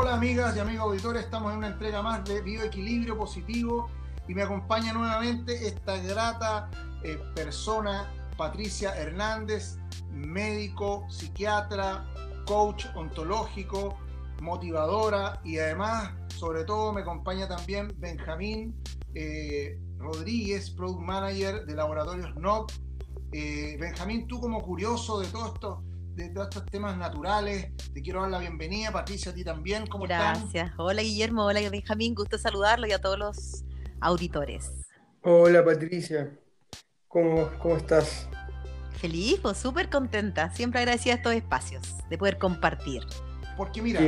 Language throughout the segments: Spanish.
Hola amigas y amigos auditores, estamos en una entrega más de Bioequilibrio Positivo y me acompaña nuevamente esta grata eh, persona, Patricia Hernández, médico, psiquiatra, coach ontológico, motivadora y además, sobre todo, me acompaña también Benjamín eh, Rodríguez, Product Manager de Laboratorios NOC. Eh, Benjamín, tú como curioso de todo esto, de todos estos temas naturales. Te quiero dar la bienvenida, Patricia, a ti también. ¿Cómo Gracias. Hola, Guillermo. Hola, Benjamín. Gusto saludarlo y a todos los auditores. Hola, Patricia. ¿Cómo, cómo estás? Feliz, pues súper contenta. Siempre agradecida a estos espacios de poder compartir. Porque mira,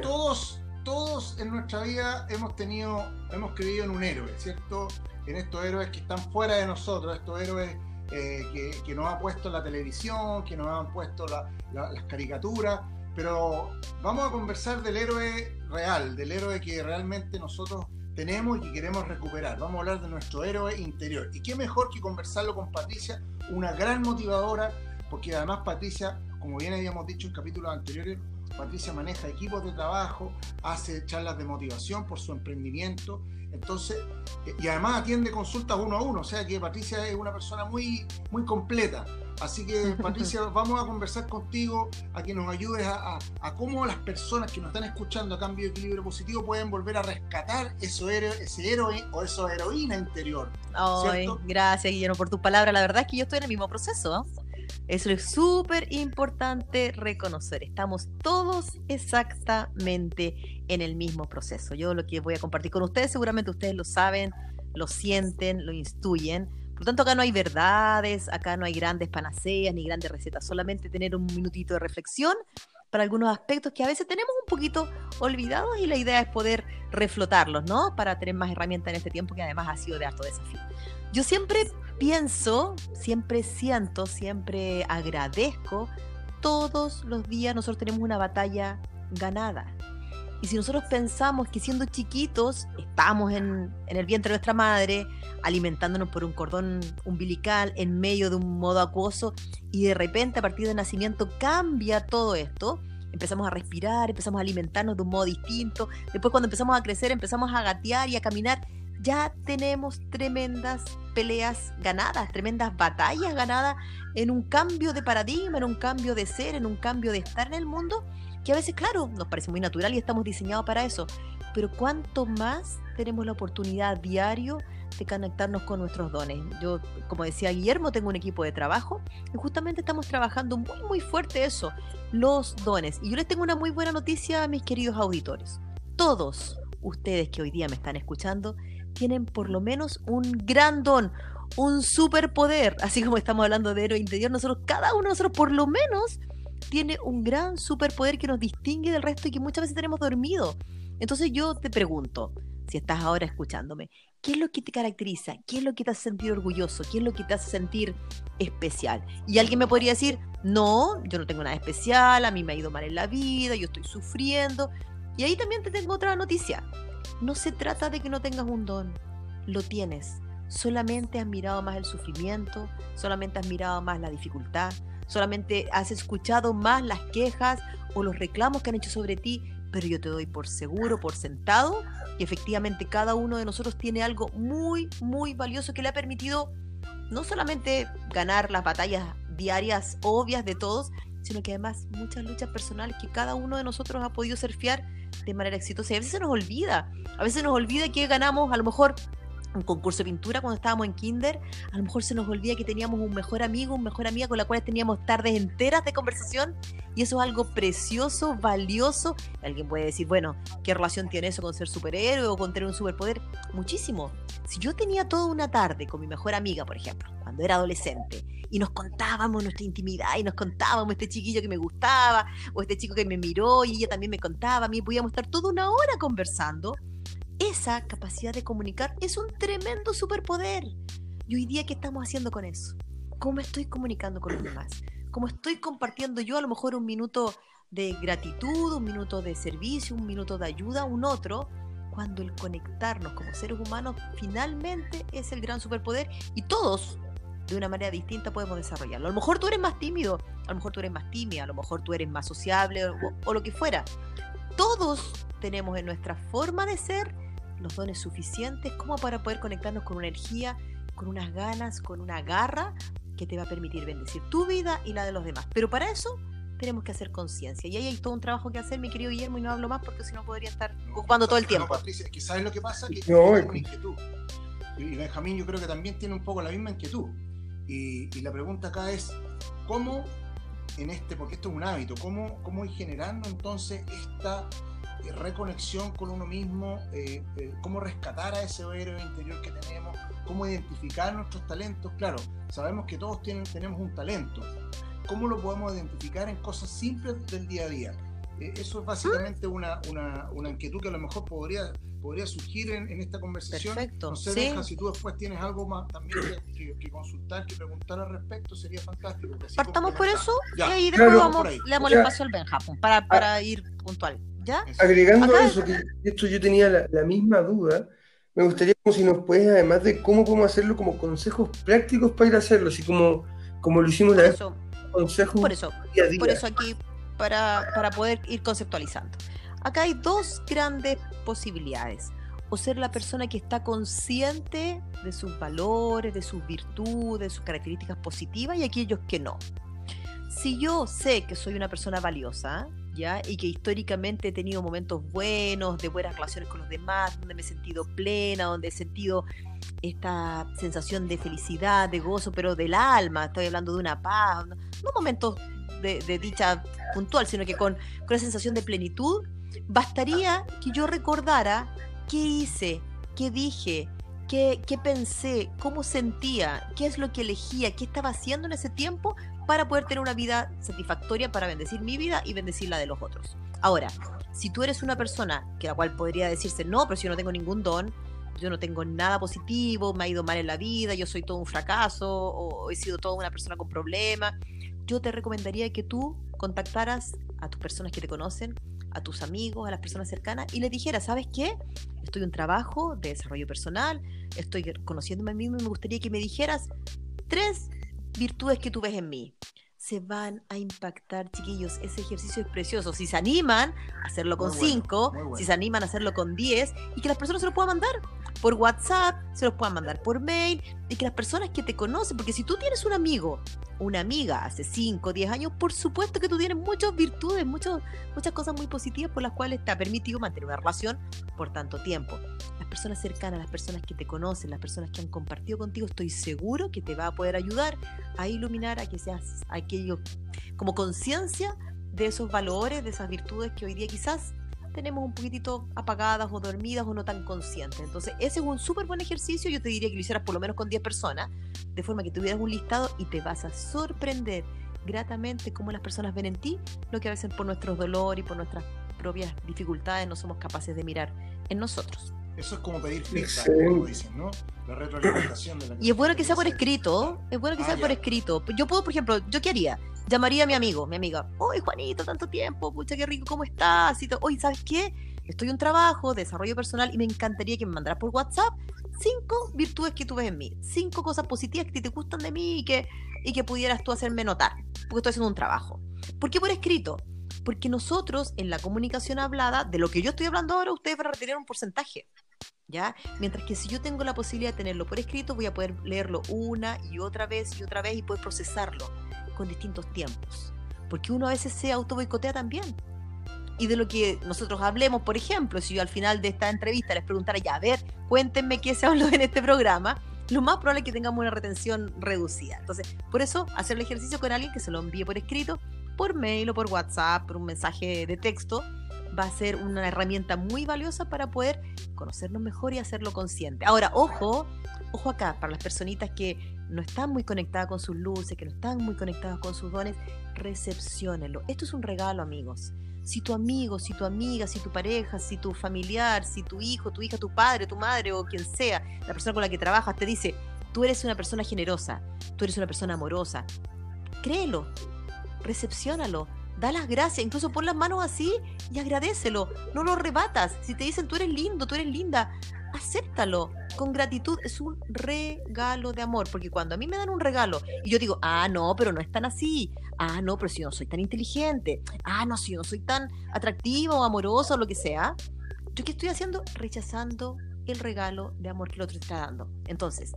todos, todos en nuestra vida hemos tenido, hemos creído en un héroe, ¿cierto? En estos héroes que están fuera de nosotros, estos héroes eh, que, nos ha puesto la televisión, que nos han puesto las caricaturas, pero vamos a conversar del héroe real, del héroe que realmente nosotros tenemos y que queremos recuperar. Vamos a hablar de nuestro héroe interior. Y qué mejor que conversarlo con Patricia, una gran motivadora, porque además Patricia, como bien habíamos dicho en capítulos anteriores, Patricia maneja equipos de trabajo, hace charlas de motivación por su emprendimiento entonces, eh, y además atiende consultas uno a uno, o sea que Patricia es una persona muy, muy completa. Así que, Patricia, vamos a conversar contigo, a que nos ayudes a, cómo las personas que nos están escuchando a cambio de equilibrio positivo pueden volver a rescatar eso, ese héroe o esa heroína interior. Ay, gracias, Guillermo, por tus palabras. La verdad es que yo estoy en el mismo proceso. Eso es súper importante reconocer. Estamos todos exactamente en el mismo proceso. Yo lo que voy a compartir con ustedes, seguramente ustedes lo saben, lo sienten, lo instruyen. Por tanto, acá no hay verdades, acá no hay grandes panaceas ni grandes recetas, solamente tener un minutito de reflexión para algunos aspectos que a veces tenemos un poquito olvidados y la idea es poder reflotarlos, ¿no? Para tener más herramientas en este tiempo que además ha sido de alto desafío. Yo siempre pienso, siempre siento, siempre agradezco. Todos los días nosotros tenemos una batalla ganada. Y si nosotros pensamos que siendo chiquitos estamos en, el vientre de nuestra madre, alimentándonos por un cordón umbilical en medio de un modo acuoso, y de repente a partir del nacimiento cambia todo esto, empezamos a respirar, empezamos a alimentarnos de un modo distinto, después cuando empezamos a crecer empezamos a gatear y a caminar, ya tenemos tremendas peleas ganadas, tremendas batallas ganadas en un cambio de paradigma, en un cambio de ser, en un cambio de estar en el mundo, que a veces, claro, nos parece muy natural y estamos diseñados para eso, pero cuánto más tenemos la oportunidad diario de conectarnos con nuestros dones. Yo, como decía Guillermo, tengo un equipo de trabajo y justamente estamos trabajando muy, muy fuerte eso, los dones. Y yo les tengo una muy buena noticia a mis queridos auditores. Todos ustedes que hoy día me están escuchando tienen por lo menos un gran don, un superpoder, así como estamos hablando de héroe interior, nosotros, cada uno de nosotros por lo menos tiene un gran superpoder que nos distingue del resto y que muchas veces tenemos dormido. Entonces yo te pregunto, si estás ahora escuchándome, ¿qué es lo que te caracteriza? ¿Qué es lo que te hace sentir orgulloso? ¿Qué es lo que te hace sentir especial? Y alguien me podría decir, no, yo no tengo nada especial, a mí me ha ido mal en la vida, yo estoy sufriendo. Y ahí también te tengo otra noticia. No se trata de que no tengas un don, lo tienes. Solamente has mirado más el sufrimiento, solamente has mirado más la dificultad, solamente has escuchado más las quejas o los reclamos que han hecho sobre ti, pero yo te doy por seguro, por sentado, que efectivamente cada uno de nosotros tiene algo muy, muy valioso que le ha permitido no solamente ganar las batallas diarias obvias de todos, sino que además muchas luchas personales que cada uno de nosotros ha podido surfear de manera exitosa. Y a veces se nos olvida, a veces nos olvida que ganamos a lo mejor un concurso de pintura cuando estábamos en kinder, a lo mejor se nos olvida que teníamos un mejor amigo, un mejor amiga con la cual teníamos tardes enteras de conversación y eso es algo precioso, valioso. Alguien puede decir, bueno, ¿qué relación tiene eso con ser superhéroe o con tener un superpoder? Muchísimo. Si yo tenía toda una tarde con mi mejor amiga, por ejemplo, cuando era adolescente, y nos contábamos nuestra intimidad y nos contábamos este chiquillo que me gustaba o este chico que me miró y ella también me contaba, a mí podíamos estar toda una hora conversando. Esa capacidad de comunicar es un tremendo superpoder. Y hoy día, ¿qué estamos haciendo con eso? ¿Cómo estoy comunicando con los demás? ¿Cómo estoy compartiendo yo a lo mejor un minuto de gratitud, un minuto de servicio, un minuto de ayuda a un otro? Cuando el conectarnos como seres humanos finalmente es el gran superpoder y todos de una manera distinta podemos desarrollarlo. A lo mejor tú eres más tímido, a lo mejor tú eres más tímida, a lo mejor tú eres más sociable o, lo que fuera. Todos tenemos en nuestra forma de ser los dones suficientes como para poder conectarnos con una energía, con unas ganas, con una garra que te va a permitir bendecir tu vida y la de los demás. Pero para eso tenemos que hacer conciencia. Y ahí hay todo un trabajo que hacer, mi querido Guillermo, y no hablo más porque si no podría estar ocupando todo el tiempo. No, Patricia, es que sabes lo que pasa, que no, una inquietud. Y Benjamín yo creo que también tiene un poco la misma inquietud. Y, y la pregunta acá es, ¿cómo en este, porque esto es un hábito, cómo, cómo ir generando entonces esta reconexión con uno mismo, eh, eh, cómo rescatar a ese héroe interior que tenemos, cómo identificar nuestros talentos. Claro, sabemos que todos tienen, tenemos un talento. ¿Cómo lo podemos identificar en cosas simples del día a día? eso es básicamente una, una, una, inquietud que a lo mejor podría, podría surgir en, esta conversación. Perfecto. No sé, si tú después tienes algo más también que, consultar, que preguntar al respecto, sería fantástico. Partamos por eso y ahí después vamos, le damos el espacio al Benja para, para ah. ir puntual. Agregando eso, que esto yo tenía la, misma duda, me gustaría como si nos puedes, además de cómo podemos hacerlo, como consejos prácticos para ir a hacerlo, así como, como lo hicimos la vez. Consejos por eso, por eso aquí, para, para poder ir conceptualizando. Acá hay dos grandes posibilidades. O ser la persona que está consciente de sus valores, de sus virtudes, de sus características positivas y aquellos que no. Si yo sé que soy una persona valiosa, y que históricamente he tenido momentos buenos, de buenas relaciones con los demás, donde me he sentido plena, donde he sentido esta sensación de felicidad, de gozo, pero del alma, estoy hablando de una paz, no, momentos de, dicha puntual, sino que con, con la sensación de plenitud, bastaría que yo recordara qué hice, qué dije, qué, qué, pensé, cómo sentía, qué es lo que elegía, qué estaba haciendo en ese tiempo para poder tener una vida satisfactoria para bendecir mi vida y bendecir la de los otros. Ahora, si tú eres una persona que la cual podría decirse, no, pero si yo no tengo ningún don, yo no tengo nada positivo, me ha ido mal en la vida, yo soy todo un fracaso o he sido toda una persona con problemas, yo te recomendaría que tú contactaras a tus personas que te conocen, a tus amigos, a las personas cercanas y les dijeras, ¿sabes qué? Estoy en un trabajo de desarrollo personal, estoy conociéndome a mí mismo y me gustaría que me dijeras tres virtudes que tú ves en mí. Se van a impactar, chiquillos. Ese ejercicio es precioso. Si se animan a hacerlo con 5, si se animan a hacerlo con 10, y que las personas se lo puedan mandar por WhatsApp, se los puedan mandar por mail, y que las personas que te conocen, porque si tú tienes un amigo, una amiga hace 5, 10 años, por supuesto que tú tienes muchas virtudes, muchas cosas muy positivas por las cuales te ha permitido mantener una relación por tanto tiempo. Personas cercanas, las personas que te conocen, las personas que han compartido contigo, estoy seguro que te va a poder ayudar a iluminar, a que seas aquello como conciencia de esos valores, de esas virtudes que hoy día quizás tenemos un poquitito apagadas o dormidas o no tan conscientes. Entonces, ese es un súper buen ejercicio. Yo te diría que lo hicieras por lo menos con 10 personas, de forma que tuvieras un listado y te vas a sorprender gratamente cómo las personas ven en ti lo que a veces por nuestros dolores y por nuestras propias dificultades no somos capaces de mirar en nosotros. Eso es como pedir feedback, como dicen, ¿no? La retroalimentación de la Y es bueno que sea por escrito, es bueno que sea ah, por escrito. Yo puedo, por ejemplo, ¿yo qué haría? Llamaría a mi amigo, mi amiga, oye Juanito, tanto tiempo, pucha, qué rico, ¿cómo estás? Y oye, ¿sabes qué? Estoy en un trabajo, desarrollo personal, y me encantaría que me mandaras por WhatsApp cinco virtudes que tú ves en mí, cinco cosas positivas que te gustan de mí y que, y que pudieras tú hacerme notar, porque estoy haciendo un trabajo. ¿Por qué por escrito? Porque nosotros en la comunicación hablada, de lo que yo estoy hablando ahora, ustedes van a retener un porcentaje. ¿Ya? Mientras que si yo tengo la posibilidad de tenerlo por escrito, voy a poder leerlo una y otra vez y otra vez y poder procesarlo con distintos tiempos. Porque uno a veces se auto boicotea también. Y de lo que nosotros hablemos, por ejemplo, si yo al final de esta entrevista les preguntara, ya, a ver, cuéntenme qué se habló en este programa, lo más probable es que tengamos una retención reducida. Entonces, por eso, hacer el ejercicio con alguien que se lo envíe por escrito, por mail o por WhatsApp, por un mensaje de texto, va a ser una herramienta muy valiosa para poder conocernos mejor y hacerlo consciente. Ahora, ojo, ojo acá, para las personitas que no están muy conectadas con sus luces, que no están muy conectadas con sus dones, recepcionenlo. Esto es un regalo, amigos. Si tu amigo, si tu amiga, si tu pareja, si tu familiar, si tu hijo, tu hija, tu padre, tu madre o quien sea, la persona con la que trabajas te dice, tú eres una persona generosa, tú eres una persona amorosa, créelo, recepcionalo, da las gracias, incluso pon las manos así y agradecelo, no lo rebatas. Si te dicen tú eres lindo, tú eres linda, acéptalo, con gratitud es un regalo de amor, porque cuando a mí me dan un regalo y yo digo, ah, no, pero no es tan así, ah, no, pero si yo no soy tan inteligente, ah, no, si yo no soy tan atractiva o amorosa o lo que sea, ¿yo qué estoy haciendo? Rechazando el regalo de amor que el otro está dando. Entonces,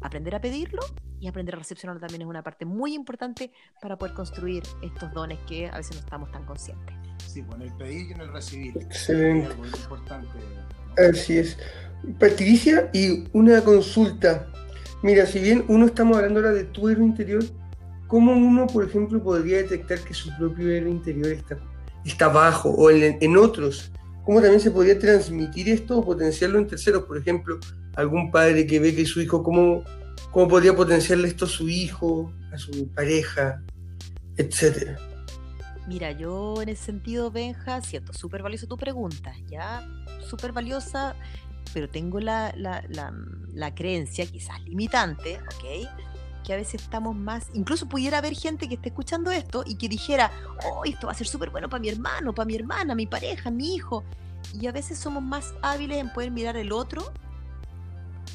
aprender a pedirlo y aprender a recepcionarlo también es una parte muy importante para poder construir estos dones que a veces no estamos tan conscientes. Sí, bueno, el pedir y en el recibir. Excelente. Es importante. Así es. Patricia, y una consulta. Mira, si bien uno estamos hablando ahora de tu héroe interior, ¿cómo uno, por ejemplo, podría detectar que su propio héroe interior está, está bajo o en, en otros? ¿Cómo también se podría transmitir esto o potenciarlo en terceros? Por ejemplo, algún padre que ve que su hijo, ¿cómo, cómo podría potenciarle esto a su hijo, a su pareja, etcétera? Mira, yo en ese sentido, Benja, siento súper valiosa tu pregunta, ya súper valiosa, pero tengo la, la, la, creencia, quizás limitante, ¿ok? que a veces estamos más, incluso pudiera haber gente que esté escuchando esto y que dijera, oh, esto va a ser súper bueno para mi hermano, para mi hermana, mi pareja, mi hijo. Y a veces somos más hábiles en poder mirar el otro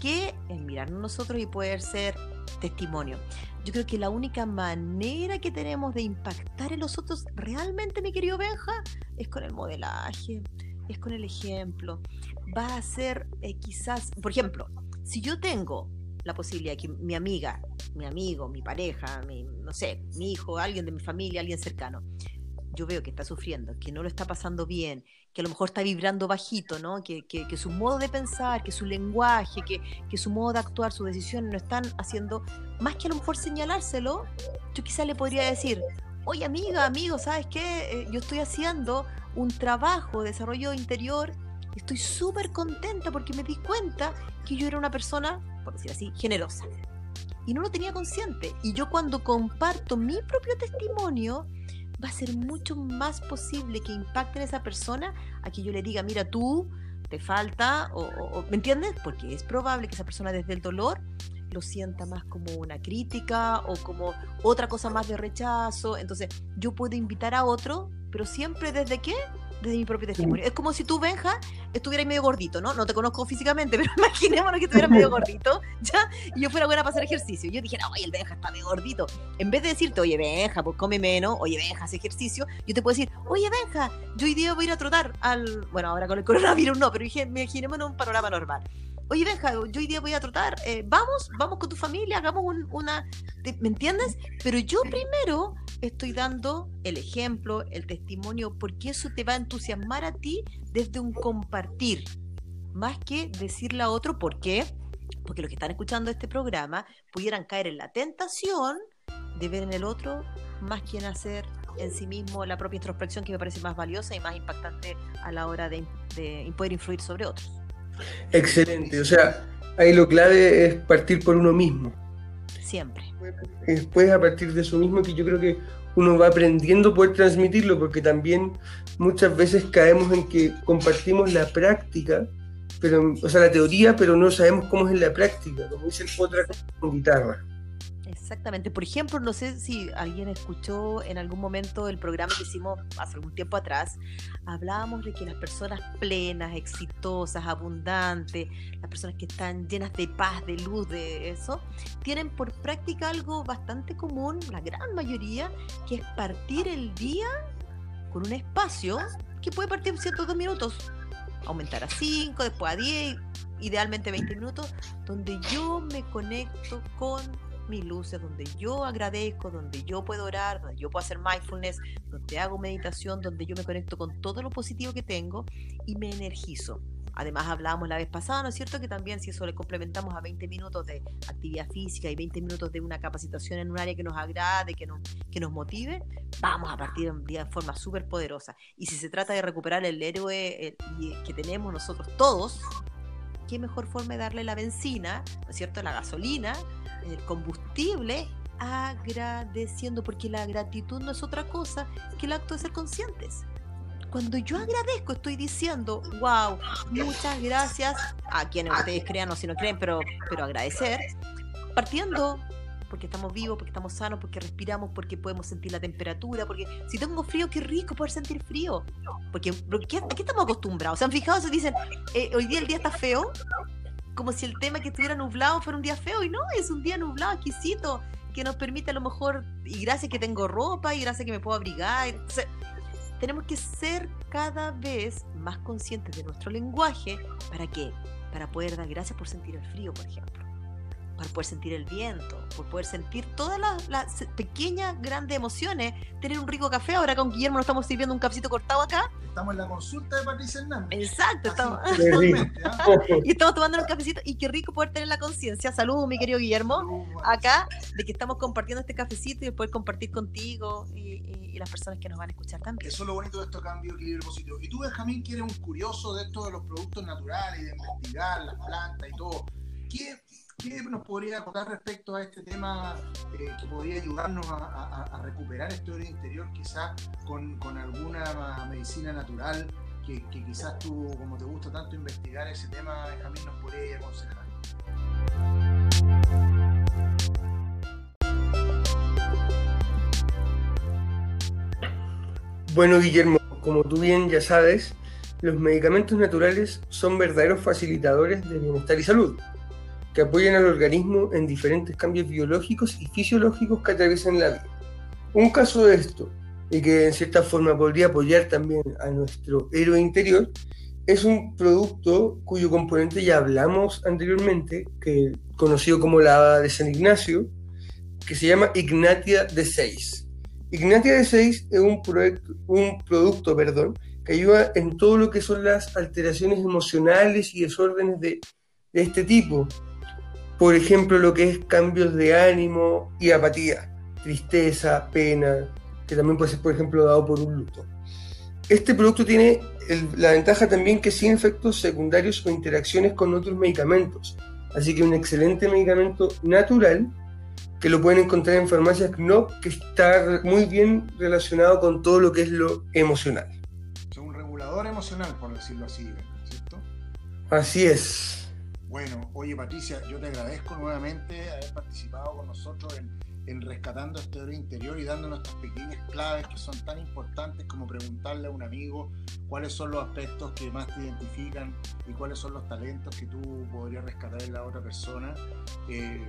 que en mirarnos nosotros y poder ser testimonio. Yo creo que la única manera que tenemos de impactar en los otros realmente, mi querido Benja, es con el modelaje, es con el ejemplo. Va a ser eh, quizás, por ejemplo, si yo tengo la posibilidad que mi amiga, mi amigo, mi pareja, no sé, mi hijo, alguien de mi familia, alguien cercano, yo veo que está sufriendo, que no lo está pasando bien, que a lo mejor está vibrando bajito, ¿no? Que, que, su modo de pensar, que su lenguaje, que, que, su modo de actuar, sus decisiones no están haciendo, más que a lo mejor señalárselo, yo quizá le podría decir, oye amiga, amigo, ¿sabes qué? Eh, yo estoy haciendo un trabajo de desarrollo interior, estoy súper contenta porque me di cuenta que yo era una persona, por decir así, generosa. Y no lo tenía consciente. Y yo cuando comparto mi propio testimonio, va a ser mucho más posible que impacte en esa persona a que yo le diga, mira, tú te falta, o, ¿me entiendes? Porque es probable que esa persona desde el dolor lo sienta más como una crítica o como otra cosa más de rechazo. Entonces, yo puedo invitar a otro, pero siempre desde qué? Desde mi propio testimonio. Es como si tú, Benja, estuvieras medio gordito, ¿no? No te conozco físicamente, pero imaginémonos que estuvieras medio gordito, ¿ya? Y yo fuera buena para hacer ejercicio. Yo dijera, oye, el Benja está medio gordito. En vez de decirte, oye, Benja, pues come menos, oye, Benja, hace ejercicio, yo te puedo decir, oye, Benja, yo hoy día voy a ir a trotar al. Bueno, ahora con el coronavirus no, pero imaginémonos un panorama normal oye Benja, yo hoy día voy a trotar, eh, vamos, vamos con tu familia, hagamos una, ¿me entiendes? Pero yo primero estoy dando el ejemplo, el testimonio, porque eso te va a entusiasmar a ti desde un compartir, más que decirle a otro por qué, porque los que están escuchando este programa pudieran caer en la tentación de ver en el otro más que en hacer en sí mismo la propia introspección que me parece más valiosa y más impactante a la hora de, de poder influir sobre otros. Excelente, o sea, ahí lo clave es partir por uno mismo. Siempre. Después a partir de eso mismo que yo creo que uno va aprendiendo a poder transmitirlo, porque también muchas veces caemos en que compartimos la práctica, pero, o sea, la teoría, pero no sabemos cómo es en la práctica, como dice otra con guitarra. Exactamente. Por ejemplo, no sé si alguien escuchó en algún momento el programa que hicimos hace algún tiempo atrás. Hablábamos de que las personas plenas, exitosas, abundantes, las personas que están llenas de paz, de luz, de eso, tienen por práctica algo bastante común, la gran mayoría, que es partir el día con un espacio que puede partir en 102 minutos, aumentar a 5, después a 10, idealmente 20 minutos, donde yo me conecto con mis luces, donde yo agradezco, donde yo puedo orar, donde yo puedo hacer mindfulness, donde hago meditación, donde yo me conecto con todo lo positivo que tengo y me energizo. Además hablábamos la vez pasada, ¿no es cierto? Que también si eso le complementamos a 20 minutos de actividad física y 20 minutos de una capacitación en un área que nos agrade, que nos, que nos motive, vamos a partir un día forma súper poderosa. Y si se trata de recuperar el héroe que tenemos nosotros todos, qué mejor forma de darle la benzina, ¿no es cierto? La gasolina el combustible agradeciendo, porque la gratitud no es otra cosa que el acto de ser conscientes. Cuando yo agradezco, estoy diciendo, wow, muchas gracias a quienes ustedes crean o si no creen, pero, pero agradecer, partiendo porque estamos vivos, porque estamos sanos, porque respiramos, porque podemos sentir la temperatura, porque si tengo frío, qué rico poder sentir frío. Porque, ¿qué, estamos acostumbrados? ¿Se han fijado? Se dicen, eh, hoy día el día está feo, como si el tema que estuviera nublado fuera un día feo y no, es un día nublado, exquisito, que nos permite a lo mejor, y gracias que tengo ropa, y gracias que me puedo abrigar. tenemos que ser cada vez más conscientes de nuestro lenguaje. ¿Para qué? Para poder dar gracias por sentir el frío, por ejemplo para poder sentir el viento, por poder sentir todas las, pequeñas, grandes emociones, tener un rico café. Ahora con Guillermo nos estamos sirviendo un cafecito cortado acá. Estamos en la consulta de Patricia Hernández. Exacto, estamos. ¿ah? y estamos tomando un cafecito y qué rico poder tener la conciencia. Saludos, mi querido Guillermo, acá, de que estamos compartiendo este cafecito y poder compartir contigo y, las personas que nos van a escuchar también. Eso es lo bonito de estos cambios equilibrio positivo. Y tú, Benjamín, que eres un curioso de esto de los productos naturales y de investigar las plantas y todo. ¿Qué, ¿Qué nos podría contar respecto a este tema eh, que podría ayudarnos a, recuperar este oro interior, quizás con, alguna medicina natural que, quizás tú, como te gusta tanto investigar ese tema, Benjamín, nos podría aconsejar? Bueno, Guillermo, como tú bien ya sabes, los medicamentos naturales son verdaderos facilitadores de bienestar y salud que apoyan al organismo en diferentes cambios biológicos y fisiológicos que atraviesan la vida. Un caso de esto, y que en cierta forma podría apoyar también a nuestro héroe interior, es un producto cuyo componente ya hablamos anteriormente, que, conocido como la de San Ignacio, que se llama Ignatia de 6. Ignatia de 6 es un, un producto perdón, que ayuda en todo lo que son las alteraciones emocionales y desórdenes de, de este tipo, por ejemplo, lo que es cambios de ánimo y apatía, tristeza, pena, que también puede ser, por ejemplo, dado por un luto. Este producto tiene la ventaja también que sin efectos secundarios o interacciones con otros medicamentos, así que un excelente medicamento natural que lo pueden encontrar en farmacias no que está muy bien relacionado con todo lo que es lo emocional. Es un regulador emocional, por decirlo así, ¿cierto? Así es. Bueno, oye Patricia, yo te agradezco nuevamente haber participado con nosotros en, rescatando este oro interior y dando nuestras pequeñas claves que son tan importantes como preguntarle a un amigo cuáles son los aspectos que más te identifican y cuáles son los talentos que tú podrías rescatar en la otra persona. Eh,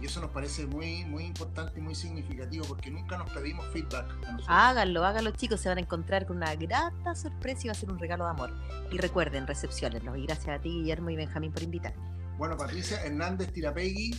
y eso nos parece muy, muy importante y muy significativo porque nunca nos pedimos feedback. Háganlo, háganlo chicos, se van a encontrar con una grata sorpresa y va a ser un regalo de amor. Y recuerden, recepcionenlo. Y gracias a ti, Guillermo y Benjamín, por invitarme. Bueno, Patricia Hernández Tirapegui,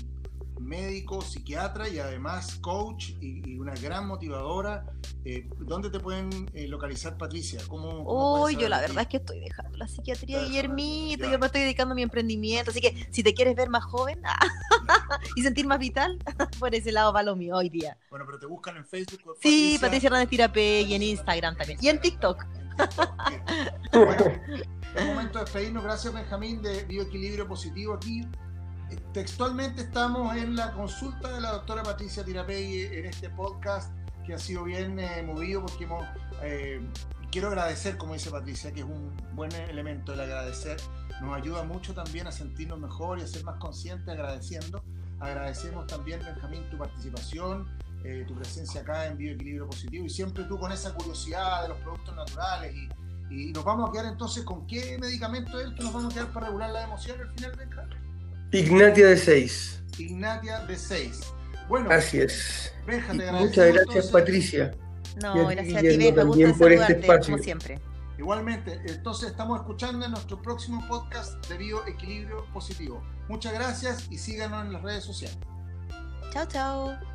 médico, psiquiatra y además coach y, una gran motivadora. Eh, ¿Dónde te pueden eh, localizar, Patricia? ¿Cómo, Uy, yo la verdad es que estoy dejando la psiquiatría, Guillermito. Yo me estoy dedicando a mi emprendimiento. Así que si te quieres ver más joven y sentir más vital, por ese lado va lo mío hoy día. Bueno, pero te buscan en Facebook. Sí, Patricia Hernández Tirape y en Instagram también. Y en TikTok. bueno, es momento de despedirnos. Gracias, Benjamín, de Bioequilibrio Positivo aquí textualmente estamos en la consulta de la doctora Patricia Tirapegui en este podcast que ha sido bien eh, movido porque hemos, eh, quiero agradecer, como dice Patricia, que es un buen elemento el agradecer. Nos ayuda mucho también a sentirnos mejor y a ser más conscientes agradeciendo. Agradecemos también, Benjamín, tu participación, eh, tu presencia acá en Bioequilibrio Positivo y siempre tú con esa curiosidad de los productos naturales y, nos vamos a quedar entonces con qué medicamento es el que nos vamos a quedar para regular la emoción al final, Benjamín. Ignatia de 6. Ignatia de 6. Bueno, así es. muchas gracias, Patricia. No, gracias a ti, Benja, gusta por este espacio. como siempre. Igualmente, entonces estamos escuchando en nuestro próximo podcast de Bioequilibrio Positivo. Muchas gracias y síganos en las redes sociales. Chao, chao.